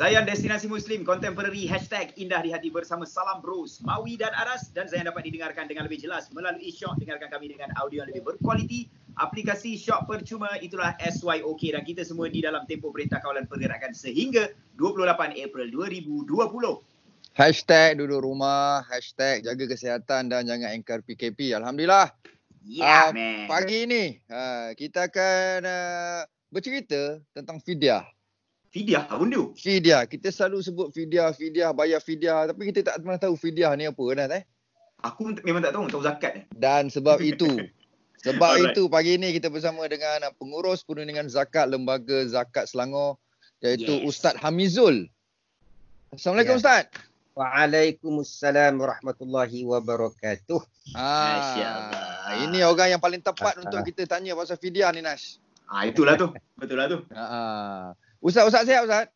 Zayan Destinasi Muslim Contemporary Hashtag Indah di Hati bersama Salam Bros Mawi dan Aras. Dan Zayan dapat didengarkan dengan lebih jelas Melalui Shock Dengarkan kami dengan audio yang lebih berkualiti. Aplikasi Shock percuma itulah SYOK Dan kita semua di dalam tempoh Perintah Kawalan Pergerakan Sehingga 28 April 2020 Hashtag duduk rumah Hashtag jaga kesihatan Dan jangan engkar PKP Alhamdulillah. Ya yeah, Ah, man. Pagi ini uh, Kita akan uh, Bercerita Tentang fidyah Fidyah apa benda? Fidyah. Kita selalu sebut fidyah, fidyah, bayar fidyah. Tapi kita tak pernah tahu fidyah ni apa kan eh. Aku memang tak tahu, tahu zakat eh. Dan sebab itu, sebab Alright. itu pagi ni kita bersama dengan uh, pengurus perundingan zakat Lembaga Zakat Selangor iaitu Yes. Ustaz Hamizul. Assalamualaikum Ya. Ustaz. Waalaikumsalam warahmatullahi wabarakatuh. Ah, ini orang yang paling tepat Ah. untuk kita tanya pasal fidyah ni Nash. Ah itulah tu. Betul lah tu. Ah. Ustaz Ustaz sihat Ustaz?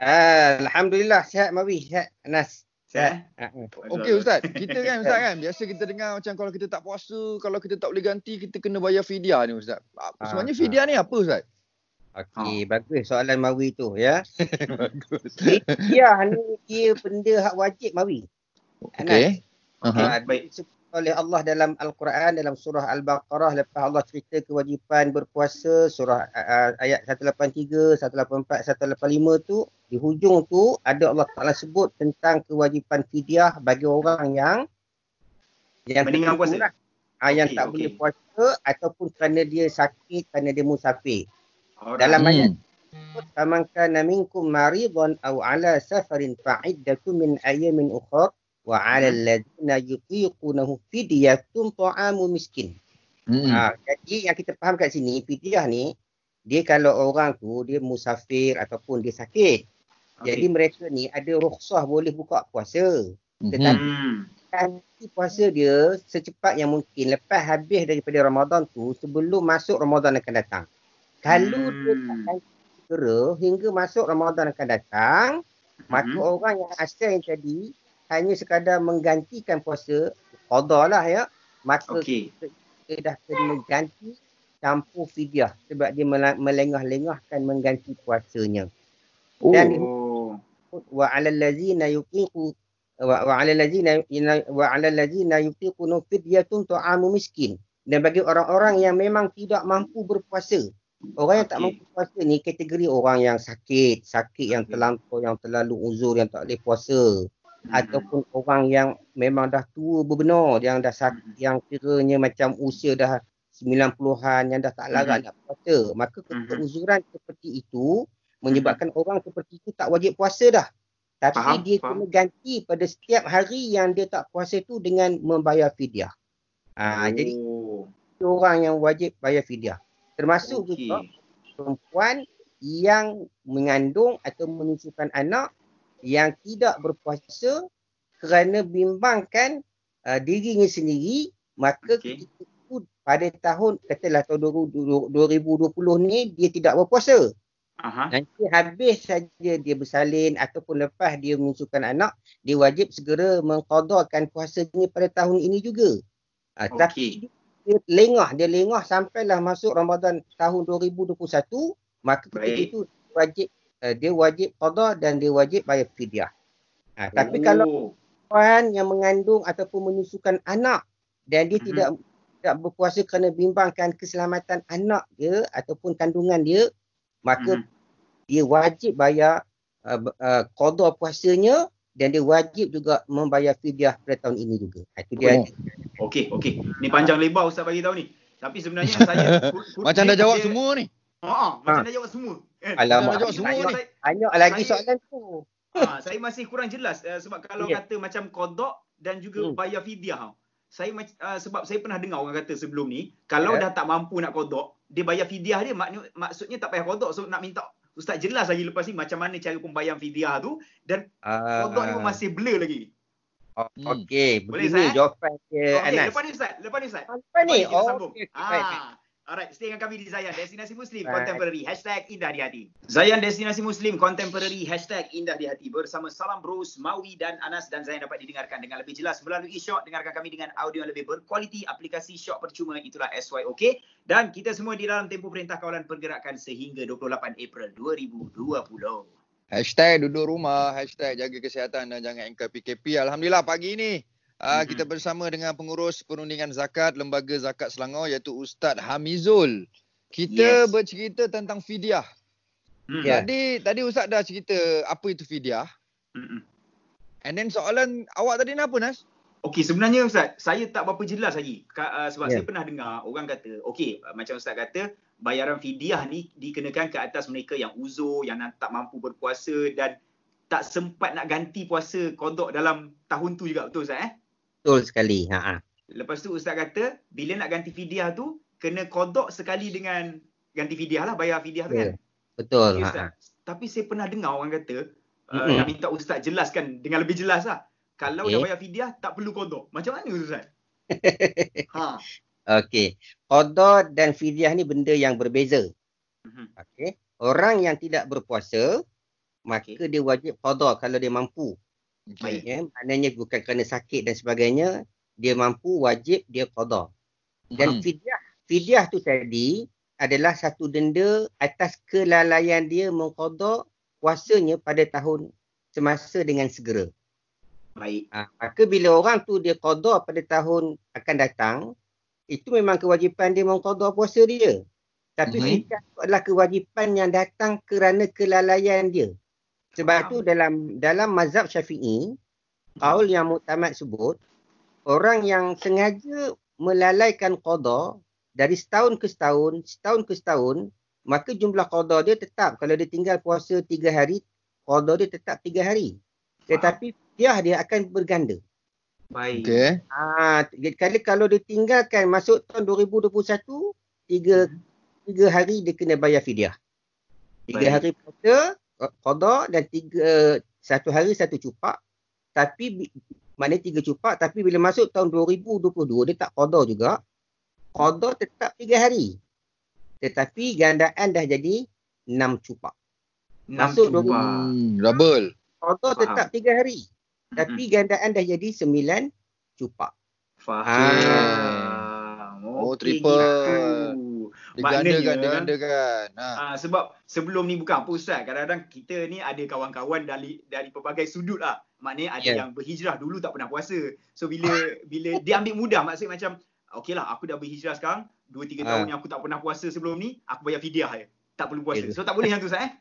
Ah, Alhamdulillah sihat Mawi, sihat Anas. Sihat. Ah, ah. Okey Ustaz, kita kan Ustaz kan biasa kita dengar macam kalau kita tak puasa, kalau kita tak boleh ganti kita kena bayar fidyah ni Ustaz. Ah, Sebenarnya ah. fidyah ni apa Ustaz? Okey, bagus soalan Mawi tu ya. Bagus. Fidyah ni dia benda hak wajib Mawi. Okey. Okey, Aha. baik. Oleh Allah dalam Al-Quran dalam surah Al-Baqarah lepas Allah cerita kewajipan berpuasa surah uh, ayat 183, 184, 185 tu di hujung tu ada Allah Taala sebut tentang kewajipan fidyah bagi orang yang yang Meninggal puasa? terkurang. Ah, yang Okey, tak okey. boleh puasa ataupun kerana dia sakit kerana dia musafir. Alright. Dalam Hmm. ayat faman kana minkum maridan aw ala safarin fa'iddatun min ayamin ukhra wa 'ala alladziina yutiqunahu fidyatun ta'amu miskin. Hmm. Ha, jadi yang kita faham kat sini fidyah ni dia kalau orang tu dia musafir ataupun dia sakit. Okey. Jadi mereka ni ada rukhsah boleh buka puasa. tetapi- hmm. Puasa dia secepat yang mungkin lepas habis daripada Ramadan tu sebelum masuk Ramadan akan datang. Kalau dia tak Hmm. segera hingga masuk Ramadan akan datang, maka Mhm. orang yang asal yang tadi hanya sekadar menggantikan puasa, qada lah ya, maka Okey. dia dah kena ganti campur fidyah sebab dia melengah-lengahkan mengganti puasanya. Dan Oh. wa 'alal ladzina yuqiqu wa 'alal ladzina wa 'alal ladzina yuqiquna fidyatun ta'amu miskin. Dan bagi orang-orang yang memang tidak mampu berpuasa. Orang yang tak Okey. mampu puasa ni kategori orang yang sakit, sakit yang Okey. terlampau, yang terlalu uzur, yang tak boleh puasa. Hmm. Ataupun orang yang memang dah tua berbenar, yang dah sakit, yang kiranya macam usia dah 90-an, yang dah tak larat nak puasa. Maka Mhm. keuzuran seperti itu menyebabkan orang seperti itu tak wajib puasa dah. Tapi Faham, dia faham. kena ganti pada setiap hari yang dia tak puasa tu dengan membayar fidyah. Ha, Jadi oh. orang yang wajib bayar fidyah. Termasuk Okey. juga perempuan yang mengandung atau menyusukan anak yang tidak berpuasa kerana bimbangkan uh, dirinya sendiri maka ketika itu pada tahun katalah tahun 2020 ni dia tidak berpuasa. Aha. Nanti habis saja dia bersalin ataupun lepas dia menyusukan anak, dia wajib segera mengqadakan puasanya pada tahun ini juga. Ha, Okey. Tapi dia lengah, dia lengah sampailah masuk Ramadan tahun 2021, maka ketika Baik. itu wajib uh, dia wajib qada dan dia wajib bayar fidyah. Ha, tapi oh. kalau perempuan yang mengandung ataupun menyusukan anak dan dia Mhm. tidak tidak berpuasa kerana bimbangkan keselamatan anak dia ataupun kandungan dia, maka Mhm. dia wajib bayar uh, b- uh, qada puasanya dan dia wajib juga membayar fidyah pada tahun ini juga. Ha, Itu dia. Oh. Okey, okey. Ni panjang lebar Ustaz bagi tahu ni. Tapi sebenarnya saya kur- kur- Macam dah jawab dia- semua ni. Ha, macam Ha. dah jawab semua. Eh, Alamak. Dah jawab semua saya, ni. saya, Banyak lagi Saya- soalan tu. ha, saya masih kurang jelas uh, sebab kalau Ya. kata macam kodok dan juga Hmm. bayar fidyah. Saya uh, sebab saya pernah dengar orang kata sebelum ni, kalau Ya. dah tak mampu nak kodok, dia bayar fidyah dia mak, maksudnya tak payah kodok. So nak minta Ustaz jelas lagi lepas ni macam mana cara pembayaran fidyah tu dan Ah, kodok ni pun masih blur lagi. Hmm. Okey, Boleh, begini Zat? jawapan dia Okey, Anas. lepas ni Ustaz, lepas ni Ustaz. Lepas ni? ni kita Oh, sambung. okey, okey, baik, baik. Ah. Alright, stay dengan kami di Zayan Destinasi Muslim. Contemporary. Hashtag Indah di Hati. Zayan Destinasi Muslim Contemporary. Hashtag Indah di Hati. Bersama Salam Bros, Mawi dan Anas Dan Zayan dapat didengarkan dengan lebih jelas Melalui Shock Dengarkan kami dengan audio yang lebih berkualiti Aplikasi Shock percuma. Itulah SYOK Dan kita semua di dalam tempoh Perintah Kawalan Pergerakan Sehingga 28 April 2020 Hashtag duduk rumah, hashtag jaga kesihatan dan jangan engkau PKP. Alhamdulillah pagi ini uh, kita bersama dengan pengurus perundingan zakat Lembaga Zakat Selangor iaitu Ustaz Hamizul. Kita yes. bercerita tentang fidyah. Hmm. Tadi tadi Ustaz dah cerita apa itu fidyah. Hmm. And then soalan awak tadi ni apa Nas? Okey sebenarnya Ustaz, saya tak berapa jelas lagi uh, sebab yeah. saya pernah dengar orang kata, okey uh, macam Ustaz kata bayaran fidyah ni dikenakan ke atas mereka yang uzur, yang tak mampu berpuasa dan tak sempat nak ganti puasa kodok dalam tahun tu juga betul Ustaz eh? Betul sekali. Ha ah. Lepas tu Ustaz kata bila nak ganti fidyah tu kena kodok sekali dengan ganti fidyah lah bayar fidyah tu kan. Betul. Okay, Ustaz. Tapi saya pernah dengar orang kata uh, nak minta Ustaz jelaskan dengan lebih jelas lah. Kalau okay. dah bayar fidyah tak perlu kodok. Macam mana Ustaz? ha. Okey. Qada dan fidyah ni benda yang berbeza. Mhm. Okey. Orang yang tidak berpuasa maka okay. dia wajib qada kalau dia mampu. Okey. Ya, maknanya bukan kerana sakit dan sebagainya, dia mampu wajib dia qada. Dan hmm. fidyah, fidyah tu tadi adalah satu denda atas kelalaian dia mengqada puasanya pada tahun semasa dengan segera. Baik. Ha, maka bila orang tu dia qada pada tahun akan datang, itu memang kewajipan dia mengqada puasa dia. Tapi mm-hmm. fidyah adalah kewajipan yang datang kerana kelalaian dia. Sebab wow. tu dalam dalam mazhab Syafi'i, kaul yang muktamad sebut, orang yang sengaja melalaikan qada dari setahun ke setahun, setahun ke setahun, maka jumlah qada dia tetap. Kalau dia tinggal puasa tiga hari, qada dia tetap tiga hari. Tetapi fidyah dia akan berganda. Baik. Okay. Ah, kali kalau dia tinggalkan masuk tahun 2021, tiga hmm. tiga hari dia kena bayar fidyah. Tiga Baik. hari puasa qada dan tiga satu hari satu cupak. Tapi mana tiga cupak tapi bila masuk tahun 2022 dia tak qada juga. Qada tetap tiga hari. Tetapi gandaan dah jadi enam cupak. Masuk cupak. Hmm, double. Qada tetap tiga hari. Tapi hmm. gandaan dah jadi sembilan cupak. Faham. Oh, okay. triple. Digandakan, digandakan. Ha. Uh, sebab sebelum ni bukan apa Ustaz. Kadang-kadang kita ni ada kawan-kawan dari dari pelbagai sudut lah. Maknanya ada yeah. yang berhijrah dulu tak pernah puasa. So bila bila dia ambil mudah maksud macam okey lah aku dah berhijrah sekarang. 2-3 uh. tahun yang aku tak pernah puasa sebelum ni. Aku bayar fidyah je. Tak perlu puasa. Yeah. So tak boleh yang tu Ustaz eh?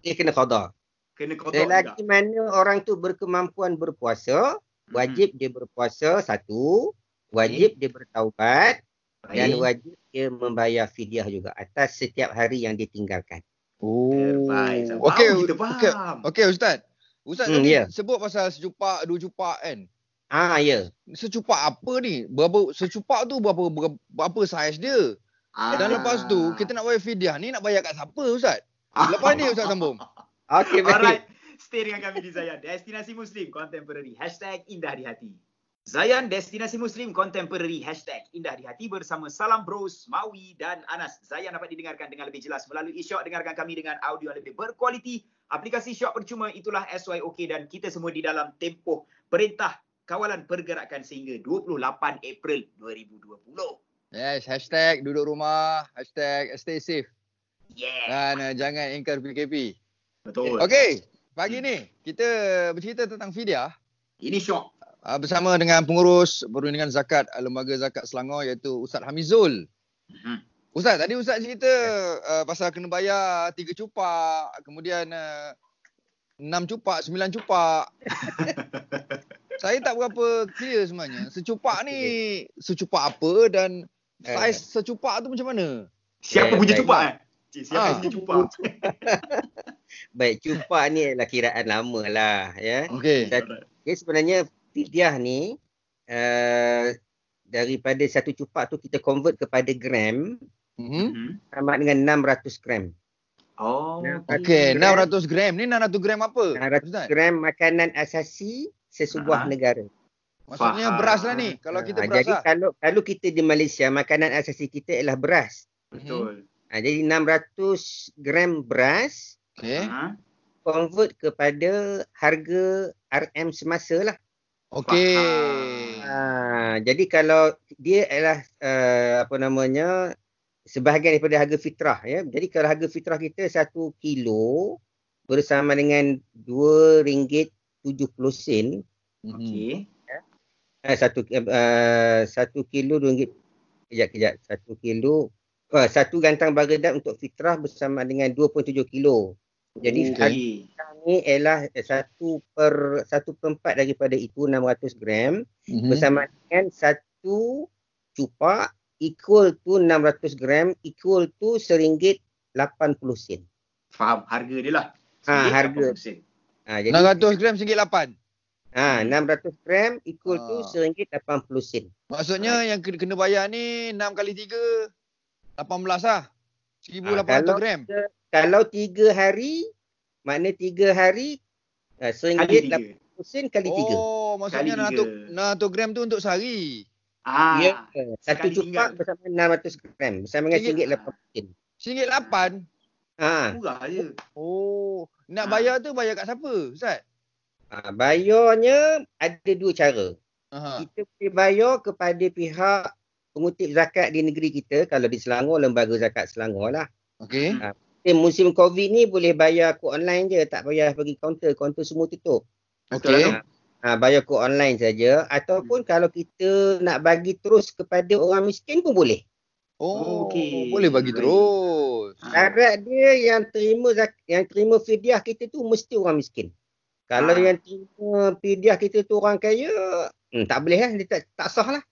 Dia kena qada kena kotor Selagi juga. mana orang tu berkemampuan berpuasa, wajib hmm. dia berpuasa satu, wajib okay. dia bertaubat Baik. dan wajib dia membayar fidyah juga atas setiap hari yang ditinggalkan. Oh. Okey, okey. Okey Ustaz. Ustaz hmm, tadi yeah. sebut pasal secupak, dua cupak kan? Ah, ya. Yeah. Secupak apa ni? Berapa secupak tu berapa berapa, berapa saiz dia? Ah. Dan lepas tu kita nak bayar fidyah ni nak bayar kat siapa Ustaz? Lepas ni Ustaz sambung. Okay, baik. Alright. Stay dengan kami di Zayan. Destinasi Muslim Contemporary. Hashtag Indah di Hati. Zayan, Destinasi Muslim Contemporary. Hashtag Indah di Hati bersama Salam Bros, Mawi dan Anas. Zayan dapat didengarkan dengan lebih jelas melalui Syok. Dengarkan kami dengan audio yang lebih berkualiti. Aplikasi Syok percuma itulah SYOK dan kita semua di dalam tempoh perintah kawalan pergerakan sehingga 28 April 2020. Yes, hashtag duduk rumah, hashtag stay safe. Yeah. Dan uh, jangan ingkar PKP. Betul. Okey, pagi ni kita bercerita tentang fidyah. Ini syok. Uh, bersama dengan pengurus perundingan zakat Lembaga Zakat Selangor iaitu Ustaz Hamizul. Hmm. Ustaz, tadi Ustaz cerita uh, pasal kena bayar tiga cupak, kemudian uh, enam cupak, sembilan cupak. Saya tak berapa clear sebenarnya. Secupak ni secupak apa dan saiz secupak tu macam mana? Siapa punya cupak eh? Cik, siapa ha. punya cupak? Baik, cupak ni adalah kiraan lama lah. Ya. Okay. Dan, okay, sebenarnya fidyah ni uh, daripada satu cupak tu kita convert kepada gram mm-hmm. sama dengan 600 gram. Oh, okey. 600 gram ni 600 gram apa? 600 gram makanan asasi sesebuah Aha. negara. Maksudnya Faham. beras lah ni. Kalau kita beras Jadi lah. kalau, kalau kita di Malaysia, makanan asasi kita ialah beras. Betul. Ha, jadi 600 gram beras Okay. Ha? Convert kepada harga RM semasa lah. Okay. Ha, jadi kalau dia adalah uh, apa namanya sebahagian daripada harga fitrah ya. Jadi kalau harga fitrah kita satu kilo bersama dengan RM2.70 Mhm. Okey. eh, satu uh, satu kilo dua ringgit kejap kejap satu kilo uh, satu gantang bagedad untuk fitrah bersama dengan 2.7 kilo. Jadi harga Okey. Ni ialah satu per satu per empat daripada itu 600 gram Mhm. bersama dengan satu cupak equal to 600 gram equal to seringgit 80 sen. Faham harga dia lah. Ha, harga. 80 sen. Ha, jadi 600 gram RM1.8. ha, 600 gram equal to Ah. seringgit 80 sen. Maksudnya yang kena bayar ni 6 kali 3 18 lah. 1800 kalau- gram. Kalau tiga hari, makna tiga hari uh, Kali seringgit tiga. 80 sen kali tiga. Oh, maksudnya Kali 600 600 gram tu untuk sehari. Ah. Ya. Satu cupak bersama 600 gram bersama dengan Ringgit. seringgit 80 sen. RM1.8. Ha, Murah je. Oh, nak Ha. bayar tu bayar kat siapa, Ustaz? ha, bayarnya ada dua cara. Aha. Kita boleh bayar kepada pihak pengutip zakat di negeri kita kalau di Selangor lembaga zakat Selangor lah. Okey. Eh, musim Covid ni boleh bayar kod online je, tak payah pergi kaunter, kaunter semua tutup. Okey. lah. Ha, bayar kod online saja ataupun kalau kita nak bagi terus kepada orang miskin pun boleh. Oh, Okey. boleh bagi terus. Ha. Syarat dia yang terima zak- yang terima fidyah kita tu mesti orang miskin. Kalau Ah. yang terima fidyah kita tu orang kaya, hmm, tak boleh lah, dia tak, tak sah lah.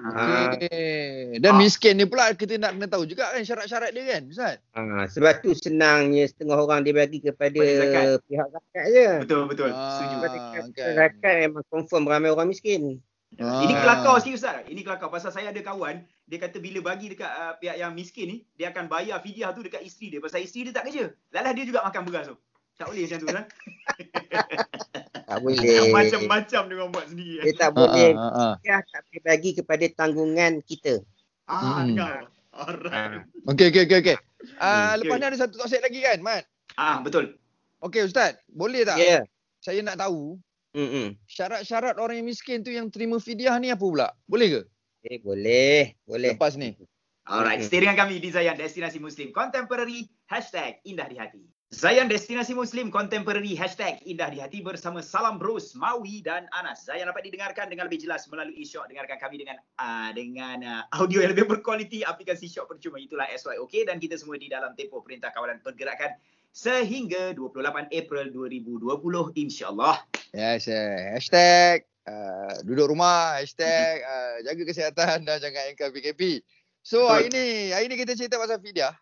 Ha. Okey. Dan Ah. miskin ni pula kita nak kena tahu juga kan syarat-syarat dia kan, Ustaz? Ha, sebab tu senangnya setengah orang dia bagi kepada zakat. pihak zakat je. Betul betul. Ah. Setuju. Sebab kan. zakat memang confirm ramai orang miskin. Ah. Ini kelakar sikit Ustaz. Ini kelakar pasal saya ada kawan, dia kata bila bagi dekat uh, pihak yang miskin ni, dia akan bayar fidyah tu dekat isteri dia pasal isteri dia tak kerja. Lalah dia juga makan beras tu. Tak boleh macam tu kan? Tak boleh. Macam-macam dia orang buat sendiri. Dia tak Ah, boleh. ah, ah, ah. Dia tak boleh bagi kepada tanggungan kita. Ah, Hmm. Alright. Okey, okey, okey, okey. Ah, Hmm, lepas ni ada satu topik lagi kan, Mat? Ah, betul. Okey, Ustaz. Boleh tak? Ya. Yeah. Saya nak tahu Mm-mm. syarat-syarat orang yang miskin tu yang terima fidyah ni apa pula? Boleh ke? Eh, boleh. Boleh. Lepas ni. Alright, stay dengan kami di Zayan Destinasi Muslim Contemporary Hashtag Indah di Hati. Zayan Destinasi Muslim Contemporary Hashtag Indah di Hati bersama Salam Bros, Mawi dan Anas. Zayan dapat didengarkan dengan lebih jelas melalui Shock. Dengarkan kami dengan uh, dengan uh, audio yang lebih berkualiti aplikasi Shock percuma. Itulah SYOK dan kita semua di dalam tempoh Perintah Kawalan Pergerakan sehingga 28 April 2020 insyaAllah. Yes, eh. hashtag uh, duduk rumah, hashtag uh, jaga kesihatan dan jangan engkau PKP. So hari ni, hari ni kita cerita pasal fidyah.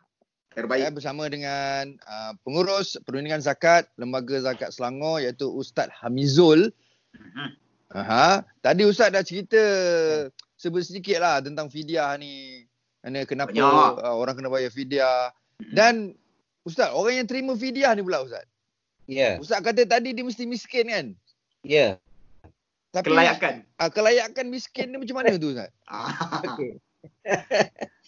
Terbaik. Eh, bersama dengan uh, pengurus perundingan zakat Lembaga Zakat Selangor iaitu Ustaz Hamizul. Mhm. Aha. Tadi Ustaz dah cerita sedikit lah tentang fidyah ni. Mana kenapa Banyak. uh, orang kena bayar fidyah. Dan Ustaz, orang yang terima fidyah ni pula Ustaz. Ya. Ustaz kata tadi dia mesti miskin kan? Ya. Tapi Kelayakan. uh, kelayakan miskin ni macam mana tu Ustaz? Ah.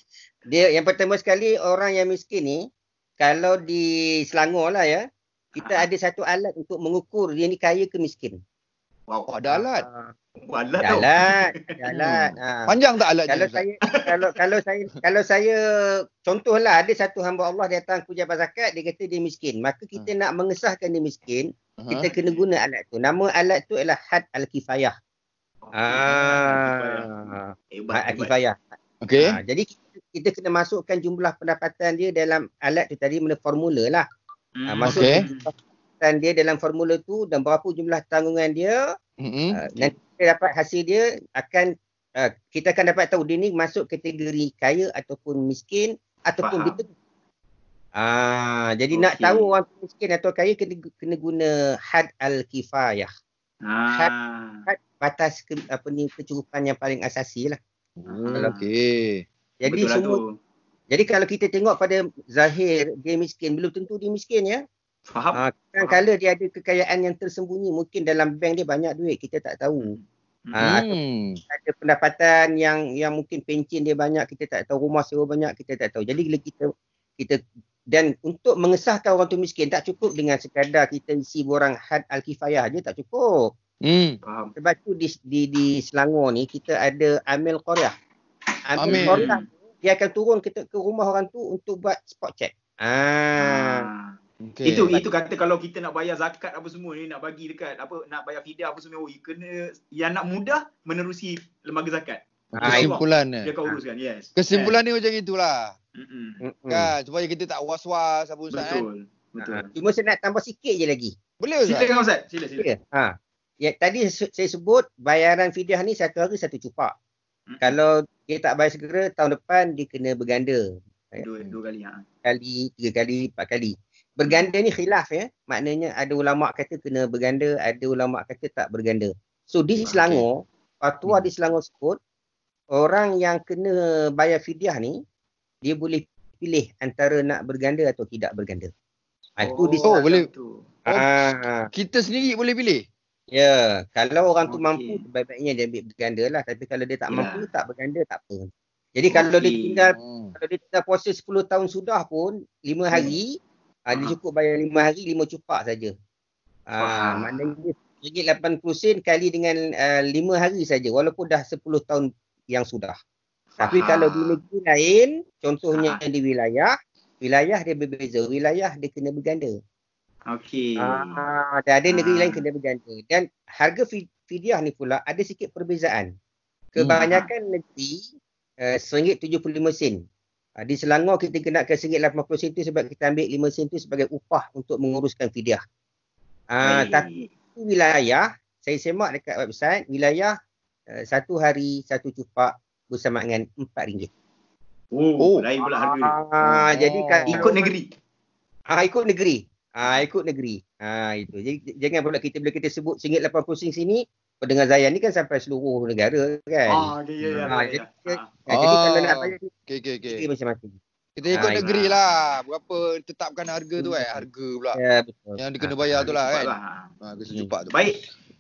Dia yang pertama sekali orang yang miskin ni kalau di Selangor lah ya, kita Ah. ada satu alat untuk mengukur dia ni kaya ke miskin. Wow. Oh, ada alat. Tau. alat, ada alat. Ha. Panjang tak alat Kalau saya kalau kalau saya kalau saya contohlah ada satu hamba Allah datang ke pejabat zakat dia kata dia miskin. Maka kita nak mengesahkan dia miskin, Aha. kita kena guna alat tu. Nama alat tu ialah had al-kifayah. Ah. Hebat. Had hebat. al-kifayah. Okey. Ha, jadi kita, kena masukkan jumlah pendapatan dia dalam alat tu tadi mana formula lah. Ha, Hmm. masuk Okey. jumlah pendapatan dia dalam formula tu dan berapa jumlah tanggungan dia Mm-hmm. uh, nanti kita dapat hasil dia akan uh, kita akan dapat tahu dia ni masuk kategori kaya ataupun miskin ataupun Faham. betul. Ah, jadi Okey. nak tahu orang tu miskin atau kaya kena kena guna had al-kifayah. Ah. Had batas ke, apa ni kecukupan yang paling asasi lah. Oh, Okey. Jadi Betul lah semua tu. jadi kalau kita tengok pada zahir dia miskin belum tentu dia miskin ya. Faham? Ah, kadang kala dia ada kekayaan yang tersembunyi mungkin dalam bank dia banyak duit kita tak tahu. Ah, Hmm. Ada pendapatan yang yang mungkin pencen dia banyak kita tak tahu rumah sewa banyak kita tak tahu. Jadi bila kita kita dan untuk mengesahkan orang tu miskin tak cukup dengan sekadar kita isi borang had al-kifayah je tak cukup. Hmm. Faham. Sebab tu di di, di Selangor ni kita ada Amil Qaryah. Amil. Qaryah dia akan turun ke, ke rumah orang tu untuk buat spot check. Ah. Ah. Okay. Itu itu kata kalau kita nak bayar zakat apa semua ni nak bagi dekat apa nak bayar fidyah apa semua oh, kena yang nak mudah menerusi lembaga zakat. Kesimpulan ni. Dia kau uruskan. Yes. Kesimpulan yes. ni macam itulah. Mm-mm. Kan supaya kita tak was-was apa Ustaz Betul. Kan? Betul. Ha. Cuma saya nak tambah sikit je lagi. Boleh Ustaz? Silakan Ustaz. Sila sila. Ha. Ya, tadi saya sebut bayaran fidyah ni satu hari satu cupak. Hmm. Kalau dia tak bayar segera tahun depan dia kena berganda. Dua, dua kali ha. Kali, tiga kali, empat kali. Berganda ni khilaf ya. Maknanya ada ulama kata kena berganda, ada ulama kata tak berganda. So di Selangor, okay. fatwa hmm. di Selangor sebut orang yang kena bayar fidyah ni dia boleh pilih antara nak berganda atau tidak berganda. Ha, oh, itu oh, boleh. Tu. Oh, ah. kita sendiri boleh pilih. Ya, kalau orang tu okay. mampu baik-baiknya dia ambil berganda lah. Tapi kalau dia tak yeah. mampu tak berganda tak apa. Jadi okay. kalau dia tinggal hmm. kalau dia tinggal puasa 10 tahun sudah pun 5 hari hmm Ha, dia cukup bayar lima hari, lima cupak saja. Ha, maknanya ringgit 80 sen kali dengan uh, lima hari saja walaupun dah 10 tahun yang sudah. Tapi Faham. kalau di negeri lain, contohnya Faham. di wilayah, wilayah dia berbeza. Wilayah dia kena berganda. Okey. Ah, dan ada negeri lain kena berganda. Dan harga fidyah ni pula ada sikit perbezaan. Kebanyakan hmm. negeri uh, RM1.75 sen. Uh, di Selangor kita kena ke RM1.80 sen tu sebab kita ambil RM5 sen tu sebagai upah untuk menguruskan fidyah. Uh, tapi wilayah, saya semak dekat website, wilayah uh, satu hari satu cupak bersama dengan RM4. Oh, oh, lain pula harga. Ah, oh. jadi kan ikut negeri. Ah, ikut negeri. Ah, ikut negeri. Ah, itu. Jadi jangan pula kita bila kita sebut RM1.80 sini, pendengar Zayan ni kan sampai seluruh negara kan. Ah, ya, ya, ya. Ah, jadi, ya. Ah, jadi kalau nak bayar okay, okay, okay. macam-macam. Kita ikut ha, negeri ya. lah. Berapa tetapkan harga tu eh. Harga pula. Ya, betul. Yang dia kena bayar ha, tu lah kan. Lah. Ha, ha, tu. Baik.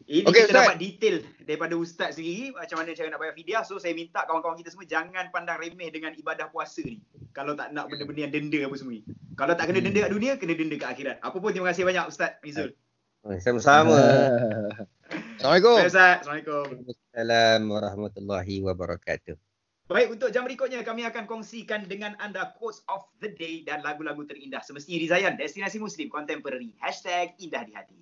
Ini okay, kita Ustaz. dapat detail daripada Ustaz sendiri macam mana cara nak bayar fidyah. So saya minta kawan-kawan kita semua jangan pandang remeh dengan ibadah puasa ni. Kalau tak nak benda-benda yang denda apa semua ni. Kalau tak kena denda kat dunia, kena denda kat akhirat. Apa pun terima kasih banyak Ustaz Mizul. Sama-sama. Assalamualaikum. Assalamualaikum. Assalamualaikum warahmatullahi wabarakatuh. Baik, untuk jam berikutnya kami akan kongsikan dengan anda quotes of the day dan lagu-lagu terindah semestinya di Zayan, Destinasi Muslim Contemporary. Hashtag Indah di Hati.